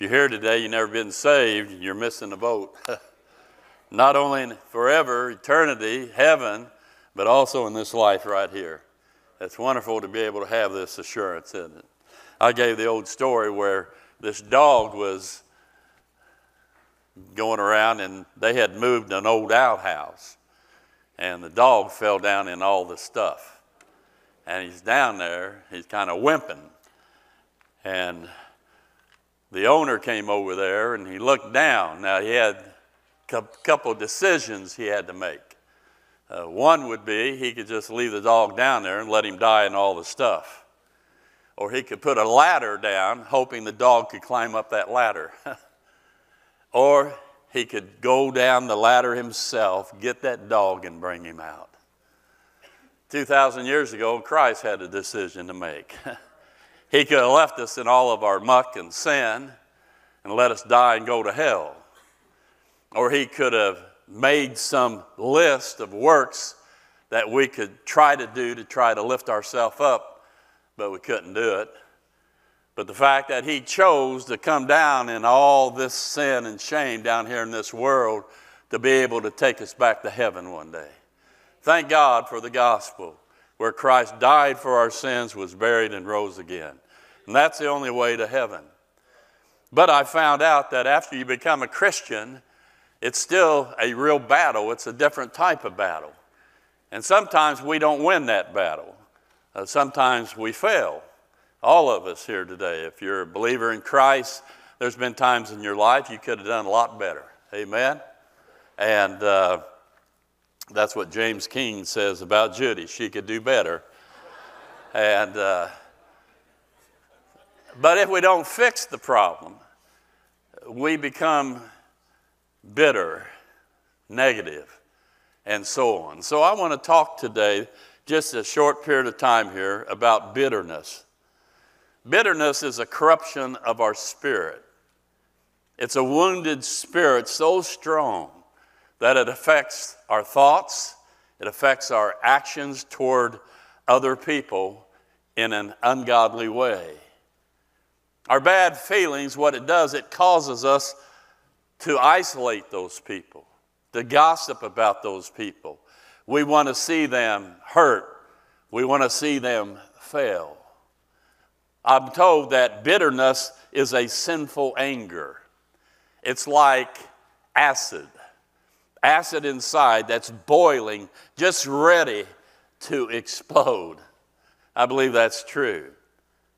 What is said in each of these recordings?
If you're here today, you've never been saved, you're missing the boat. Not only in forever, eternity, heaven, but also in this life right here. It's wonderful to be able to have this assurance, isn't it? I gave the old story where this dog was going around and they had moved an old outhouse and the dog fell down in all the stuff. And he's down there, he's kind of wimping. And the owner came over there and he looked down. Now, he had a couple decisions he had to make. Uh, one would be he could just leave the dog down there and let him die in all the stuff. Or he could put a ladder down, hoping the dog could climb up that ladder. or he could go down the ladder himself, get that dog, and bring him out. 2,000 years ago, Christ had a decision to make. he could have left us in all of our muck and sin and let us die and go to hell. Or he could have made some list of works that we could try to do to try to lift ourselves up, but we couldn't do it. But the fact that he chose to come down in all this sin and shame down here in this world to be able to take us back to heaven one day. Thank God for the gospel where Christ died for our sins, was buried, and rose again. And that's the only way to heaven. But I found out that after you become a Christian, it's still a real battle. It's a different type of battle. And sometimes we don't win that battle. Uh, sometimes we fail all of us here today. If you're a believer in Christ, there's been times in your life you could have done a lot better. Amen? And uh, that's what James King says about Judy. She could do better. and, uh, but if we don't fix the problem, we become bitter, negative, and so on. So I want to talk today, just a short period of time here, about bitterness. Bitterness is a corruption of our spirit. It's a wounded spirit so strong that it affects our thoughts, it affects our actions toward other people in an ungodly way. Our bad feelings, what it does, it causes us to isolate those people, to gossip about those people. We want to see them hurt, we want to see them fail. I'm told that bitterness is a sinful anger. It's like acid, acid inside that's boiling, just ready to explode. I believe that's true.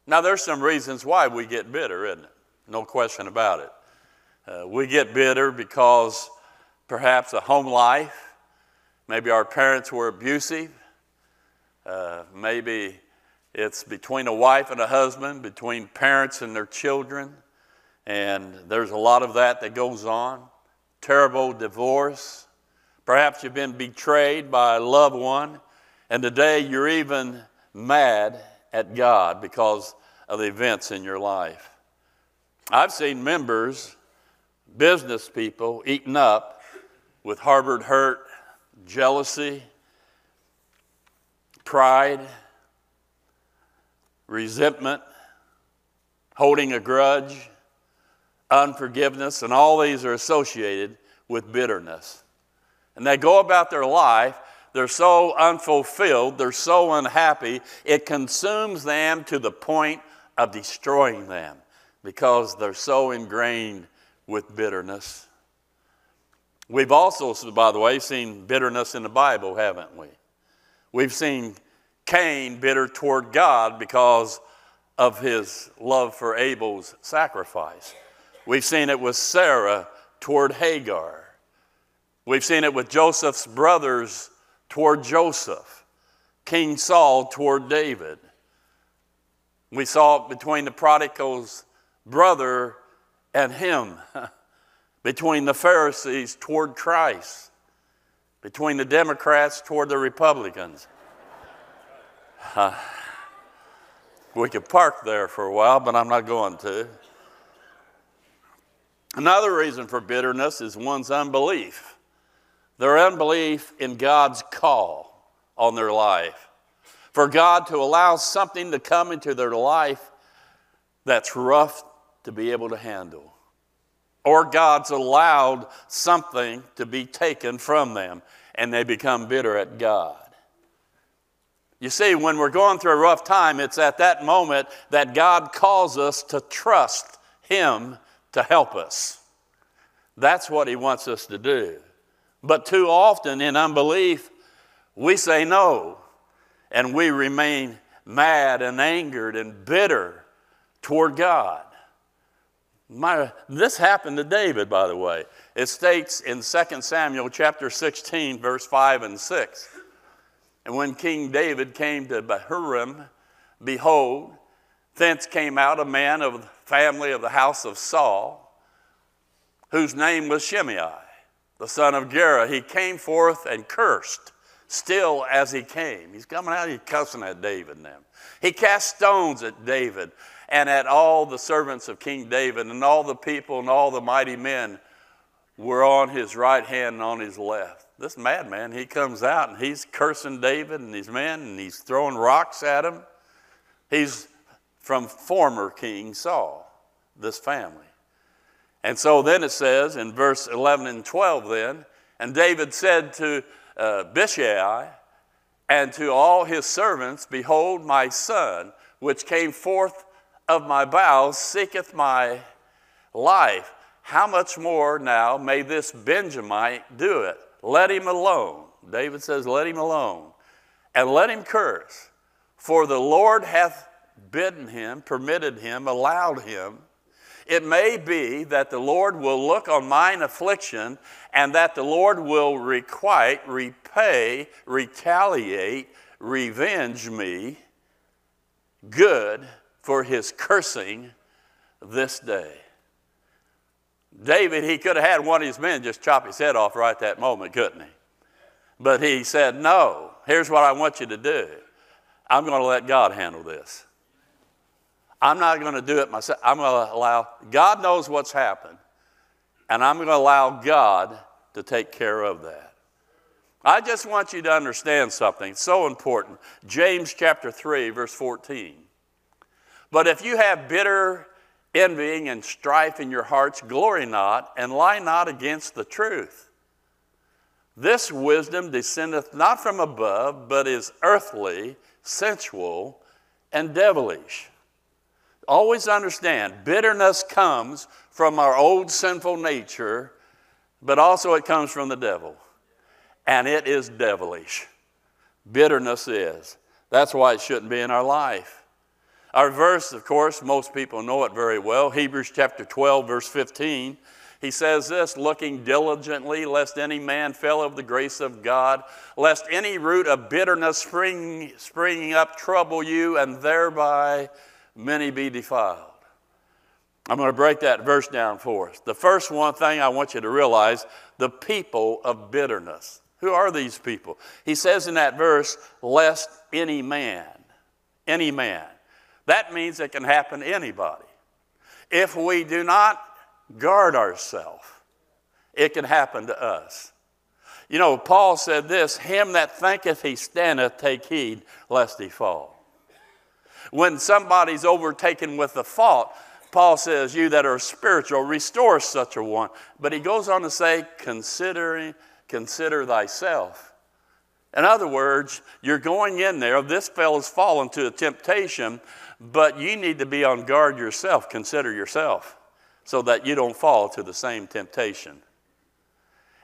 Now, there's some reasons why we get bitter, isn't it? No question about it. Uh, we get bitter because perhaps a home life, maybe our parents were abusive, uh, maybe it's between a wife and a husband, between parents and their children. And there's a lot of that that goes on. Terrible divorce. Perhaps you've been betrayed by a loved one, and today you're even mad at God because of the events in your life. I've seen members, business people, eaten up with harbored hurt, jealousy, pride resentment, holding a grudge, unforgiveness, and all these are associated with bitterness. And they go about their life, they're so unfulfilled, they're so unhappy, it consumes them to the point of destroying them because they're so ingrained with bitterness. We've also, by the way, seen bitterness in the Bible, haven't we? We've seen Cain bitter toward God because of his love for Abel's sacrifice. We've seen it with Sarah toward Hagar. We've seen it with Joseph's brothers toward Joseph, King Saul toward David. We saw it between the prodigal's brother and him, between the Pharisees toward Christ, between the Democrats toward the Republicans. We could park there for a while, but I'm not going to. Another reason for bitterness is one's unbelief. Their unbelief in God's call on their life. For God to allow something to come into their life that's rough to be able to handle. Or God's allowed something to be taken from them and they become bitter at God. You see, when we're going through a rough time, it's at that moment that God calls us to trust Him to help us. That's what He wants us to do. But too often in unbelief, we say no and we remain mad and angered and bitter toward God. My, this happened to David, by the way. It states in 2 Samuel chapter 16, verse 5 and 6. And when King David came to Bahurim, behold, thence came out a man of family of the house of Saul, whose name was Shimei, the son of Gera. He came forth and cursed, still as he came. He's coming out, he's cussing at David now. He cast stones at David and at all the servants of King David, and all the people and all the mighty men were on his right hand and on his left. This madman, he comes out and he's cursing David and his men, and he's throwing rocks at him. He's from former King Saul, this family. And so then it says in verse 11 and 12, then, and David said to uh, Bishai and to all his servants, Behold, my son, which came forth of my bowels seeketh my life. How much more now may this Benjamite do it? Let him alone. David says, Let him alone. And let him curse. For the Lord hath bidden him, permitted him, allowed him. It may be that the Lord will look on mine affliction and that the Lord will requite, repay, retaliate, revenge me good for his cursing this day. David, he could have had one of his men just chop his head off right that moment, couldn't he? But he said, No, here's what I want you to do. I'm going to let God handle this. I'm not going to do it myself. I'm going to allow, God knows what's happened, and I'm going to allow God to take care of that. I just want you to understand something so important. James chapter 3, verse 14. But if you have bitter envying and strife in your hearts, glory not, and lie not against the truth. This wisdom descendeth not from above, but is earthly, sensual, and devilish. Always understand, bitterness comes from our old sinful nature, but also it comes from the devil. And it is devilish. Bitterness is. That's why it shouldn't be in our life. Our verse, of course, most people know it very well. Hebrews chapter 12, verse 15. He says this looking diligently, lest any man fail of the grace of God, lest any root of bitterness spring, springing up trouble you, and thereby many be defiled. I'm going to break that verse down for us. The first one thing I want you to realize the people of bitterness. Who are these people? He says in that verse, lest any man, any man. That means it can happen to anybody. If we do not guard ourselves, it can happen to us. You know, Paul said this Him that thinketh he standeth, take heed lest he fall. When somebody's overtaken with a fault, Paul says, You that are spiritual, restore such a one. But he goes on to say, Consider, consider thyself. In other words, you're going in there, this fellow's fallen to a temptation, but you need to be on guard yourself, consider yourself, so that you don't fall to the same temptation.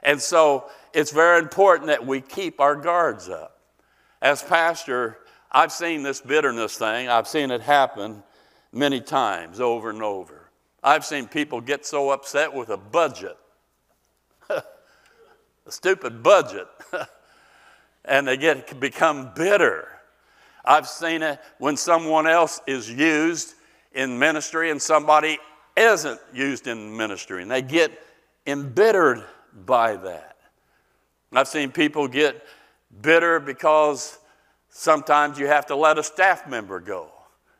And so it's very important that we keep our guards up. As pastor, I've seen this bitterness thing, I've seen it happen many times over and over. I've seen people get so upset with a budget, a stupid budget, and they get become bitter I've seen it when someone else is used in ministry and somebody isn't used in ministry, and they get embittered by that. I've seen people get bitter because sometimes you have to let a staff member go,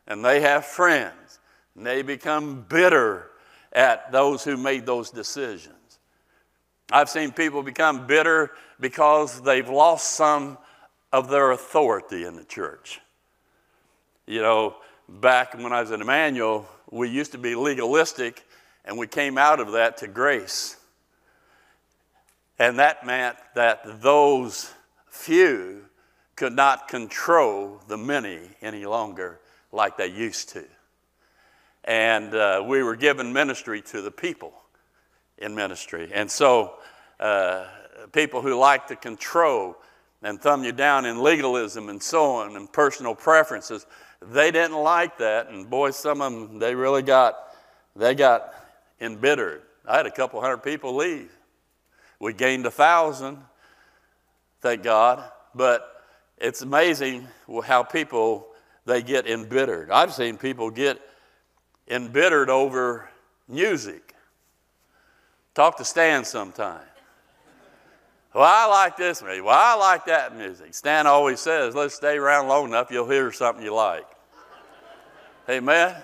and they have friends, and they become bitter at those who made those decisions. I've seen people become bitter because they've lost some of their authority in the church. You know, back when I was in Emmanuel, we used to be legalistic, and we came out of that to grace. And that meant that those few could not control the many any longer like they used to. And uh, we were given ministry to the people in ministry. And so, uh, people who like to control and thumb you down in legalism and so on and personal preferences, they didn't like that. And boy, some of them, they really got, they got embittered. I had a couple hundred people leave. We gained a thousand, thank God. But it's amazing how people they get embittered. I've seen people get embittered over music. Talk to Stan sometime. Well, I like this music. Well, I like that music. Stan always says, let's stay around long enough, you'll hear something you like. Amen?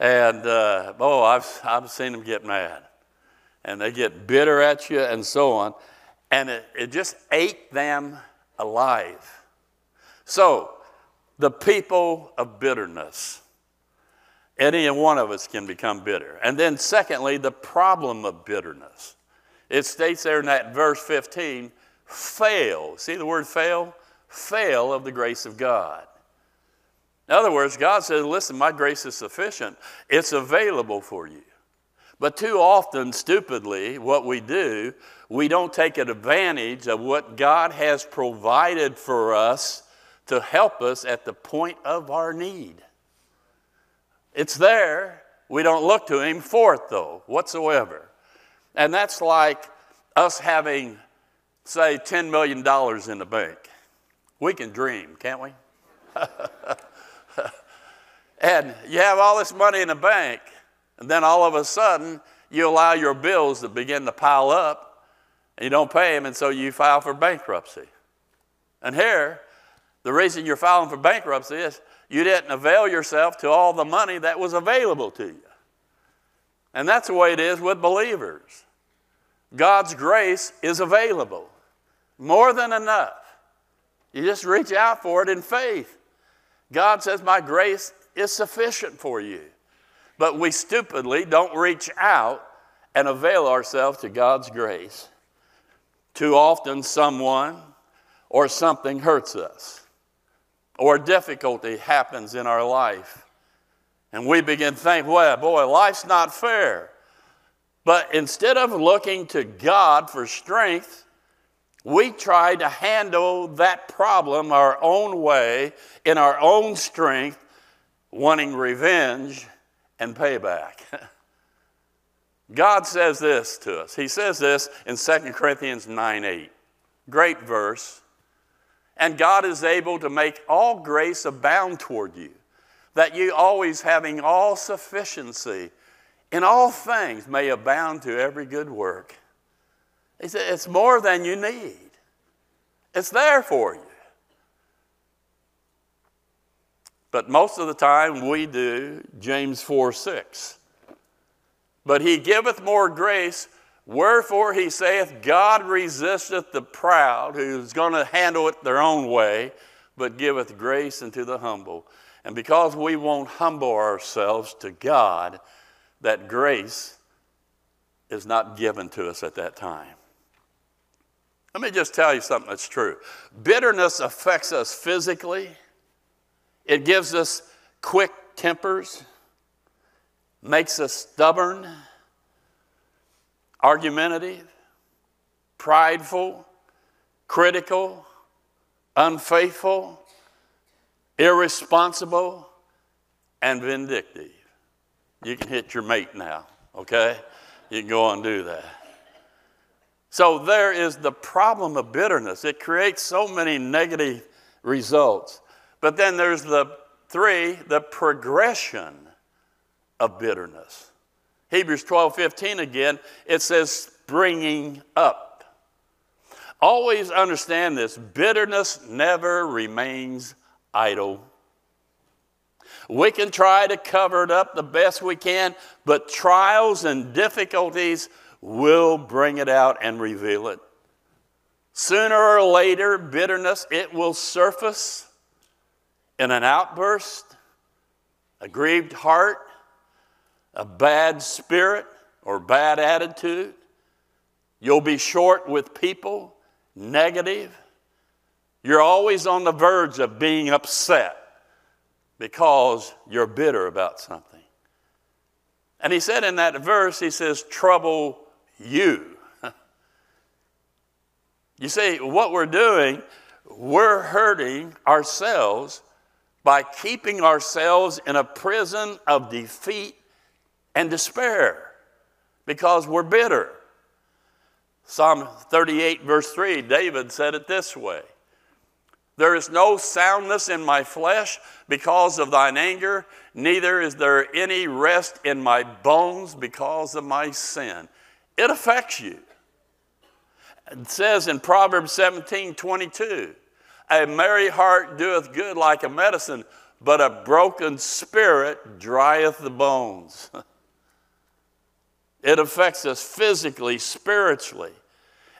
And, uh, oh, I've, I've seen them get mad and they get bitter at you and so on. And it, it just ate them alive. So, the people of bitterness. Any one of us can become bitter. And then, secondly, the problem of bitterness. It states there in that verse 15, fail. See the word fail? Fail of the grace of God. In other words, God says, listen, my grace is sufficient. It's available for you. But too often, stupidly, what we do, we don't take advantage of what God has provided for us to help us at the point of our need. It's there. We don't look to Him for it, though, whatsoever. And that's like us having, say, $10 million in the bank. We can dream, can't we? and you have all this money in the bank, and then all of a sudden, you allow your bills to begin to pile up, and you don't pay them, and so you file for bankruptcy. And here, the reason you're filing for bankruptcy is you didn't avail yourself to all the money that was available to you. And that's the way it is with believers. God's grace is available, more than enough. You just reach out for it in faith. God says, My grace is sufficient for you. But we stupidly don't reach out and avail ourselves to God's grace. Too often, someone or something hurts us, or difficulty happens in our life. And we begin to think, well, boy, life's not fair. But instead of looking to God for strength, we try to handle that problem our own way, in our own strength, wanting revenge and payback. God says this to us. He says this in 2 Corinthians 9 8. Great verse. And God is able to make all grace abound toward you, that you always having all sufficiency in all things may abound to every good work. He said, It's more than you need, it's there for you. But most of the time we do James 4 6. But he giveth more grace, wherefore he saith, God resisteth the proud, who's going to handle it their own way, but giveth grace unto the humble. And because we won't humble ourselves to God, that grace is not given to us at that time. Let me just tell you something that's true. Bitterness affects us physically it gives us quick tempers, makes us stubborn, argumentative, prideful, critical, unfaithful, irresponsible, and vindictive. You can hit your mate now, okay? You can go and do that. So there is the problem of bitterness. It creates so many negative results. But then there's the three, the progression of bitterness. Hebrews 12 15 again, it says bringing up. Always understand this bitterness never remains idle. We can try to cover it up the best we can, but trials and difficulties will bring it out and reveal it. Sooner or later, bitterness, it will surface in an outburst, a grieved heart, a bad spirit or bad attitude. You'll be short with people, negative. You're always on the verge of being upset because you're bitter about something. And he said in that verse, he says, trouble you. you see, what we're doing, we're hurting ourselves by keeping ourselves in a prison of defeat and despair because we're bitter. Psalm 38, verse 3, David said it this way There is no soundness in my flesh because of thine anger, neither is there any rest in my bones because of my sin. It affects you. It says in Proverbs 17, 22, a merry heart doeth good like a medicine, but a broken spirit drieth the bones. It affects us physically, spiritually.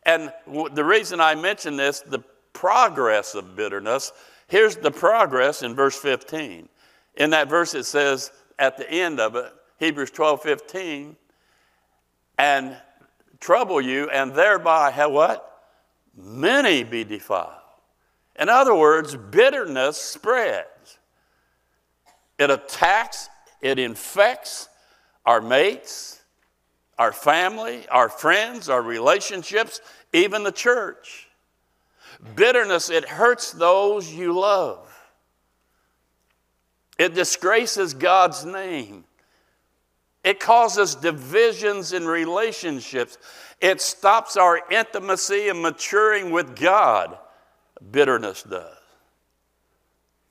And the reason I mention this, the progress of bitterness, here's the progress in verse 15. In that verse, it says at the end of it, Hebrews 12 15, and trouble you, and thereby have what? Many be defiled. In other words, bitterness spreads. It attacks, it infects our mates, our family, our friends, our relationships, even the church. Bitterness, it hurts those you love. It disgraces God's name. It causes divisions in relationships. It stops our intimacy and maturing with God. Bitterness does.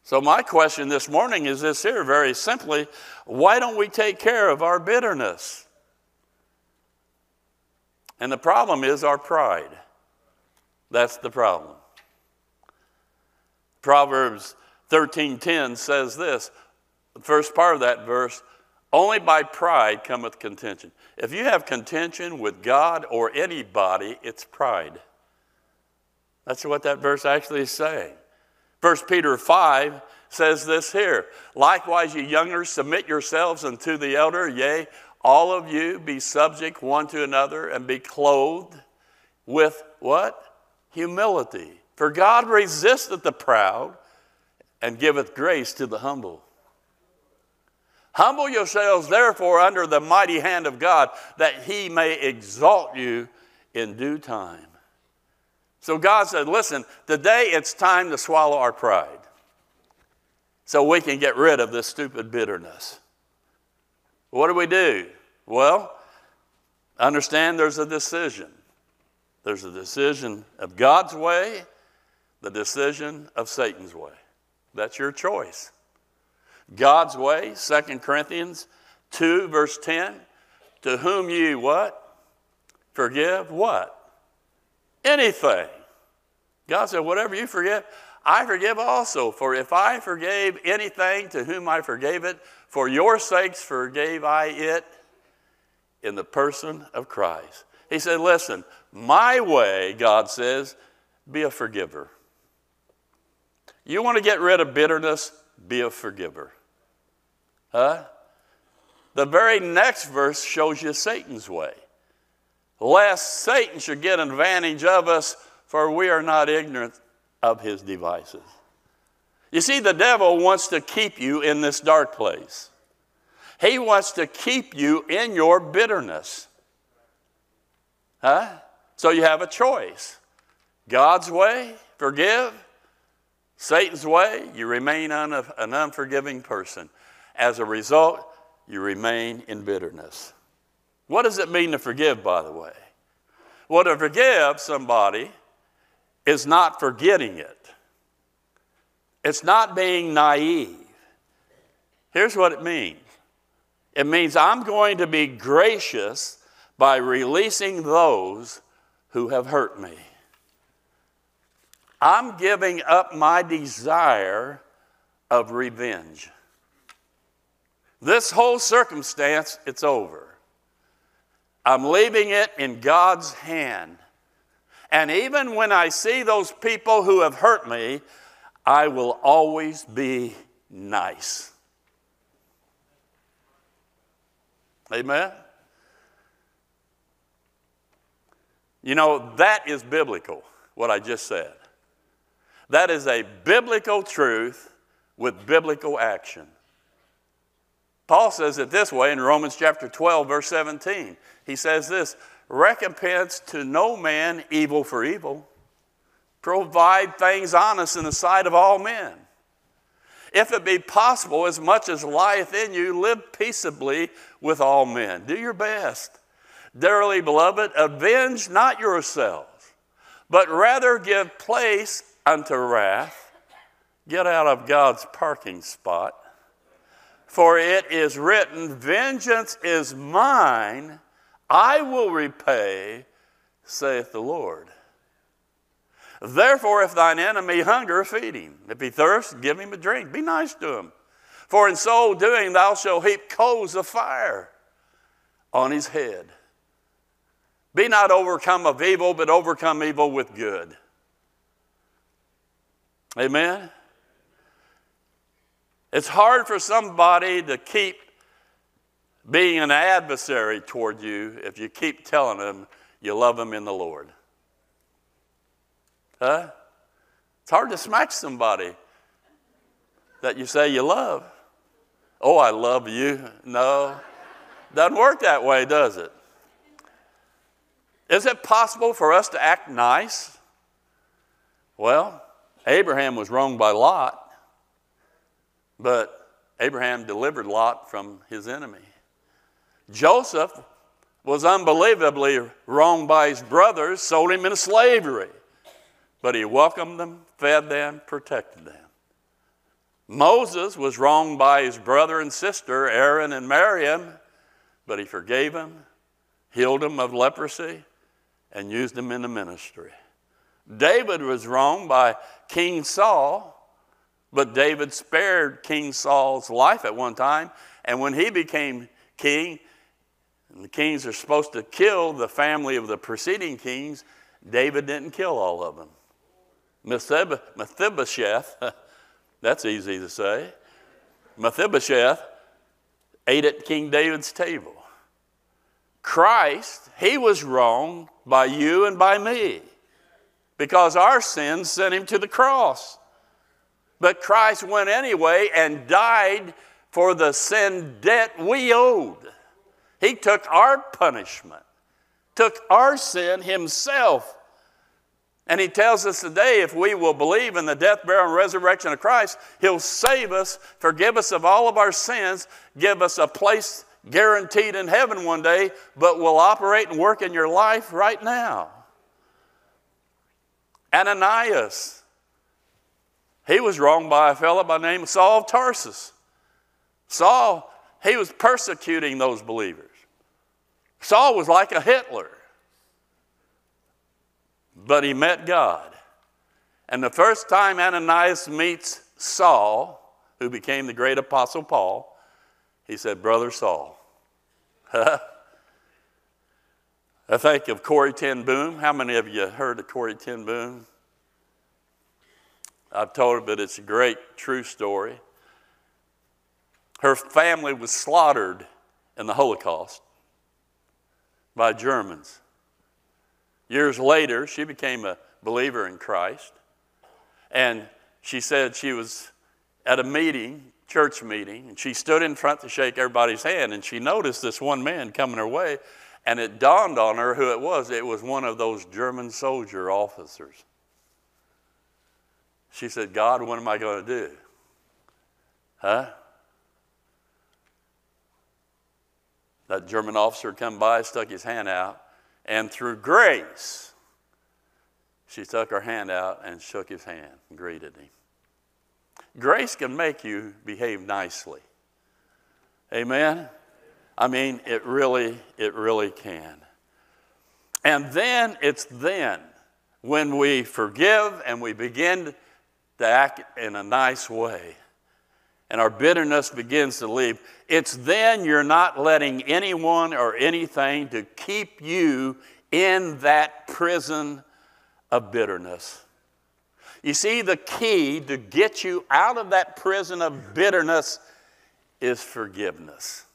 So, my question this morning is this here very simply why don't we take care of our bitterness? And the problem is our pride. That's the problem. Proverbs 13:10 says this, the first part of that verse, only by pride cometh contention. If you have contention with God or anybody, it's pride. That's what that verse actually is saying. 1 Peter 5 says this here Likewise, ye younger, submit yourselves unto the elder, yea, all of you be subject one to another and be clothed with what? Humility. For God resisteth the proud and giveth grace to the humble. Humble yourselves, therefore, under the mighty hand of God, that he may exalt you in due time. So God said, Listen, today it's time to swallow our pride so we can get rid of this stupid bitterness. What do we do? Well, understand there's a decision. There's a decision of God's way, the decision of Satan's way. That's your choice. God's way, 2 Corinthians 2, verse 10, to whom you what? Forgive what? Anything. God said, whatever you forgive, I forgive also. For if I forgave anything to whom I forgave it, for your sakes forgave I it in the person of Christ. He said, Listen, my way, God says, be a forgiver. You want to get rid of bitterness? Be a forgiver. Huh? The very next verse shows you Satan's way. Lest Satan should get advantage of us, for we are not ignorant of his devices. You see, the devil wants to keep you in this dark place. He wants to keep you in your bitterness. Huh? So you have a choice God's way, forgive. Satan's way, you remain un- an unforgiving person. As a result, you remain in bitterness. What does it mean to forgive, by the way? Well, to forgive somebody is not forgetting it, it's not being naive. Here's what it means it means I'm going to be gracious by releasing those who have hurt me. I'm giving up my desire of revenge. This whole circumstance, it's over. I'm leaving it in God's hand. And even when I see those people who have hurt me, I will always be nice. Amen? You know, that is biblical, what I just said. That is a biblical truth with biblical action. Paul says it this way in Romans chapter 12, verse 17. He says this recompense to no man evil for evil, provide things honest in the sight of all men. If it be possible, as much as lieth in you, live peaceably with all men. Do your best. Dearly beloved, avenge not yourselves, but rather give place unto wrath. Get out of God's parking spot. For it is written, Vengeance is mine, I will repay, saith the Lord. Therefore, if thine enemy hunger, feed him. If he thirst, give him a drink. Be nice to him. For in so doing, thou shalt heap coals of fire on his head. Be not overcome of evil, but overcome evil with good. Amen? It's hard for somebody to keep being an adversary toward you if you keep telling them you love them in the Lord. Huh? It's hard to smack somebody that you say you love. Oh, I love you. No, doesn't work that way, does it? Is it possible for us to act nice? Well, Abraham was wronged by Lot, but Abraham delivered Lot from his enemy. Joseph was unbelievably wronged by his brothers, sold him into slavery, but he welcomed them, fed them, protected them. Moses was wronged by his brother and sister, Aaron and Miriam, but he forgave him, healed him of leprosy, and used him in the ministry. David was wronged by King Saul, but David spared King Saul's life at one time. And when he became king, and the kings are supposed to kill the family of the preceding kings, David didn't kill all of them. Mephibosheth, that's easy to say, Mephibosheth ate at King David's table. Christ, he was wronged by you and by me because our sins sent him to the cross. But Christ went anyway and died for the sin debt we owed. He took our punishment, took our sin himself. And he tells us today if we will believe in the death, burial, and resurrection of Christ, he'll save us, forgive us of all of our sins, give us a place guaranteed in heaven one day, but will operate and work in your life right now. Ananias, he was wronged by a fellow by the name of Saul of Tarsus. Saul, he was persecuting those believers. Saul was like a Hitler, but he met God. And the first time Ananias meets Saul, who became the great apostle Paul, he said, Brother Saul, I think of Corrie ten Boom. How many of you heard of Corrie ten Boom? I've told it, but it's a great true story. Her family was slaughtered in the Holocaust by Germans. Years later, she became a believer in Christ. And she said she was at a meeting church meeting, and she stood in front to shake everybody's hand, and she noticed this one man coming her way, and it dawned on her who it was. It was one of those German soldier officers. She said, God, what am I going to do? Huh? That German officer come by, stuck his hand out, and through grace, she stuck her hand out and shook his hand and greeted him. Grace can make you behave nicely. Amen? I mean, it really, it really can. And then it's then when we forgive and we begin to act in a nice way and our bitterness begins to leave, it's then you're not letting anyone or anything to keep you in that prison of bitterness. You see, the key to get you out of that prison of bitterness is forgiveness.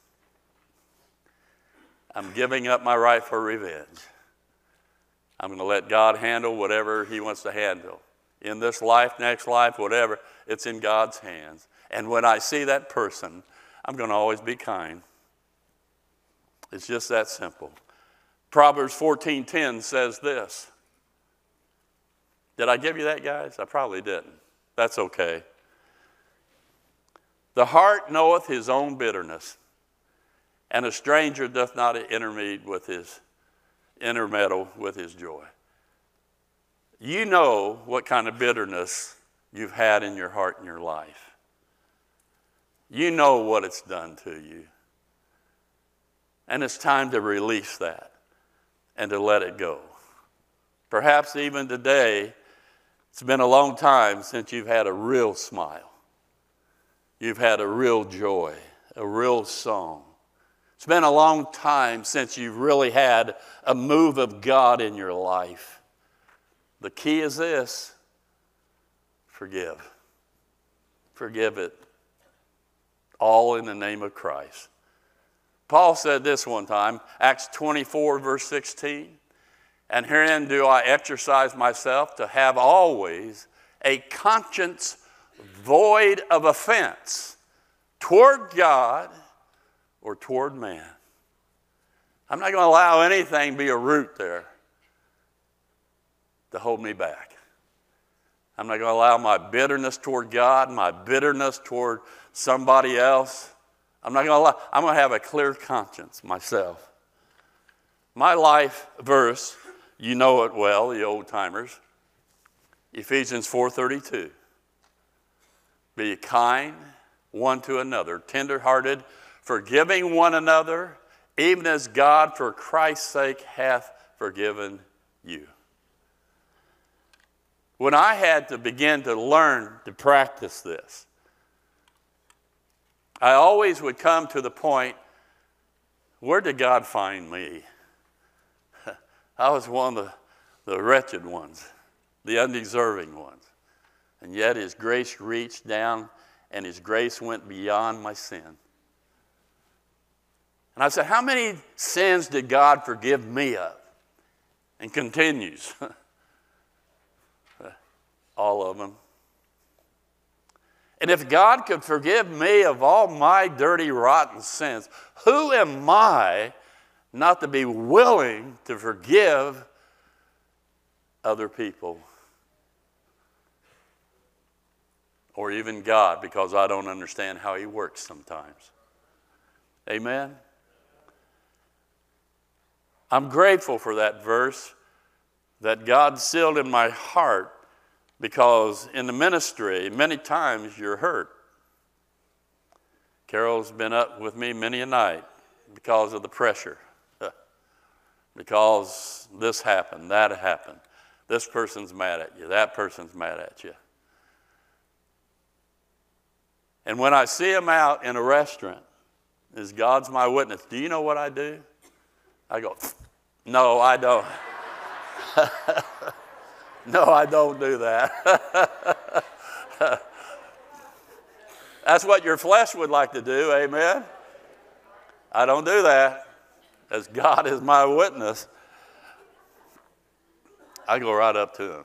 I'm giving up my right for revenge. I'm going to let God handle whatever He wants to handle. In this life, next life, whatever, it's in God's hands. And when I see that person, I'm going to always be kind. It's just that simple. Proverbs 14:10 says this. Did I give you that, guys? I probably didn't. That's okay. The heart knoweth his own bitterness, and a stranger doth not intermeddle with his intermeddle with his joy. You know what kind of bitterness you've had in your heart and your life. You know what it's done to you. And it's time to release that and to let it go. Perhaps even today, it's been a long time since you've had a real smile. You've had a real joy, a real song. It's been a long time since you've really had a move of God in your life. The key is this forgive. Forgive it. All in the name of Christ. Paul said this one time, Acts 24, verse 16. And herein do I exercise myself to have always a conscience void of offense toward God or toward man. I'm not going to allow anything be a root there to hold me back. I'm not going to allow my bitterness toward God, my bitterness toward somebody else. I'm not going to allow, I'm going to have a clear conscience myself. My life verse, you know it well, the old timers, Ephesians 4:32. Be kind one to another, tenderhearted, forgiving one another, even as God for Christ's sake hath forgiven you. When I had to begin to learn to practice this, I always would come to the point where did God find me? I was one of the, the wretched ones, the undeserving ones. And yet His grace reached down and His grace went beyond my sin. And I said, How many sins did God forgive me of? And continues. all of them. And if God could forgive me of all my dirty, rotten sins, who am I not to be willing to forgive other people? Or even God, because I don't understand how He works sometimes. Amen? I'm grateful for that verse that God sealed in my heart because in the ministry, many times you're hurt. Carol's been up with me many a night because of the pressure, because this happened, that happened. This person's mad at you, that person's mad at you. And when I see them out in a restaurant, is God's my witness. Do you know what I do? I go, no, I don't. No, I don't do that. That's what your flesh would like to do, amen? I don't do that. As God is my witness, I go right up to him.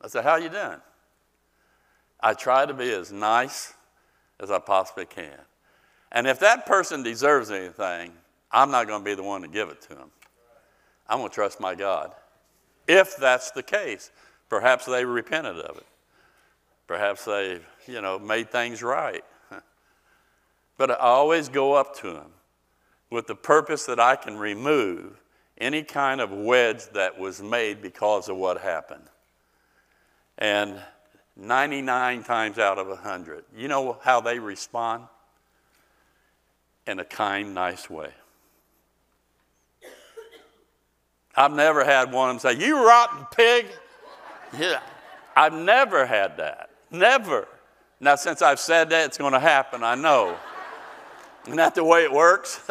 I say, How you doing? I try to be as nice as I possibly can. And if that person deserves anything, I'm not going to be the one to give it to him. I'm going to trust my God. If that's the case, perhaps they repented of it. Perhaps they, you know, made things right. But I always go up to them with the purpose that I can remove any kind of wedge that was made because of what happened. And 99 times out of 100, you know how they respond? In a kind, nice way. I've never had one of them say, You rotten pig. Yeah, I've never had that. Never. Now, since I've said that, it's going to happen, I know. Isn't that the way it works?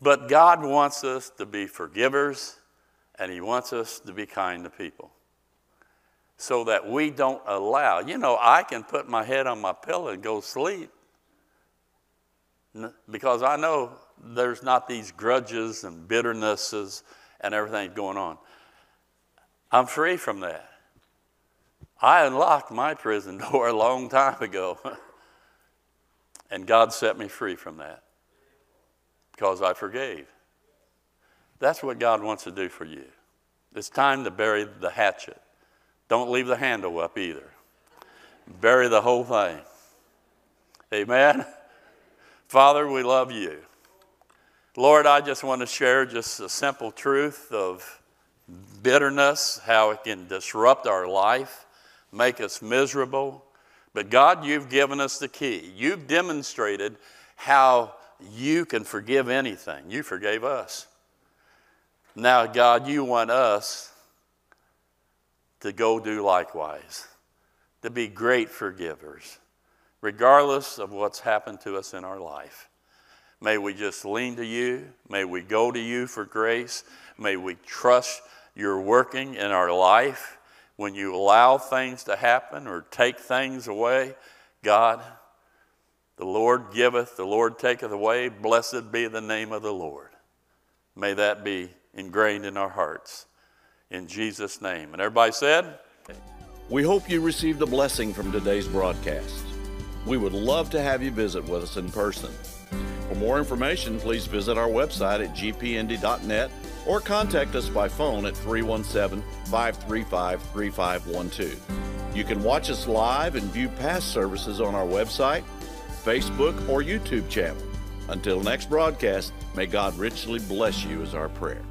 but God wants us to be forgivers, and He wants us to be kind to people. so that we don't allow. You know, I can put my head on my pillow and go sleep because I know there's not these grudges and bitternesses and everything going on. I'm free from that. I unlocked my prison door a long time ago, and God set me free from that because I forgave. That's what God wants to do for you. It's time to bury the hatchet. Don't leave the handle up either. Bury the whole thing. Amen. Father, we love you. Lord, I just want to share just a simple truth of bitterness, how it can disrupt our life, make us miserable. But God, you've given us the key. You've demonstrated how you can forgive anything. You forgave us. Now, God, you want us to go do likewise, to be great forgivers regardless of what's happened to us in our life. May we just lean to you. May we go to you for grace. May we trust your working in our life. When you allow things to happen or take things away, God, the Lord giveth, the Lord taketh away. Blessed be the name of the Lord. May that be ingrained in our hearts. In Jesus' name. And everybody said, We hope you received a blessing from today's broadcast. We would love to have you visit with us in person. For more information, please visit our website at gpindy.net or contact us by phone at 317 535 3512. You can watch us live and view past services on our website, Facebook, or YouTube channel. Until next broadcast, may God richly bless you, is our prayer.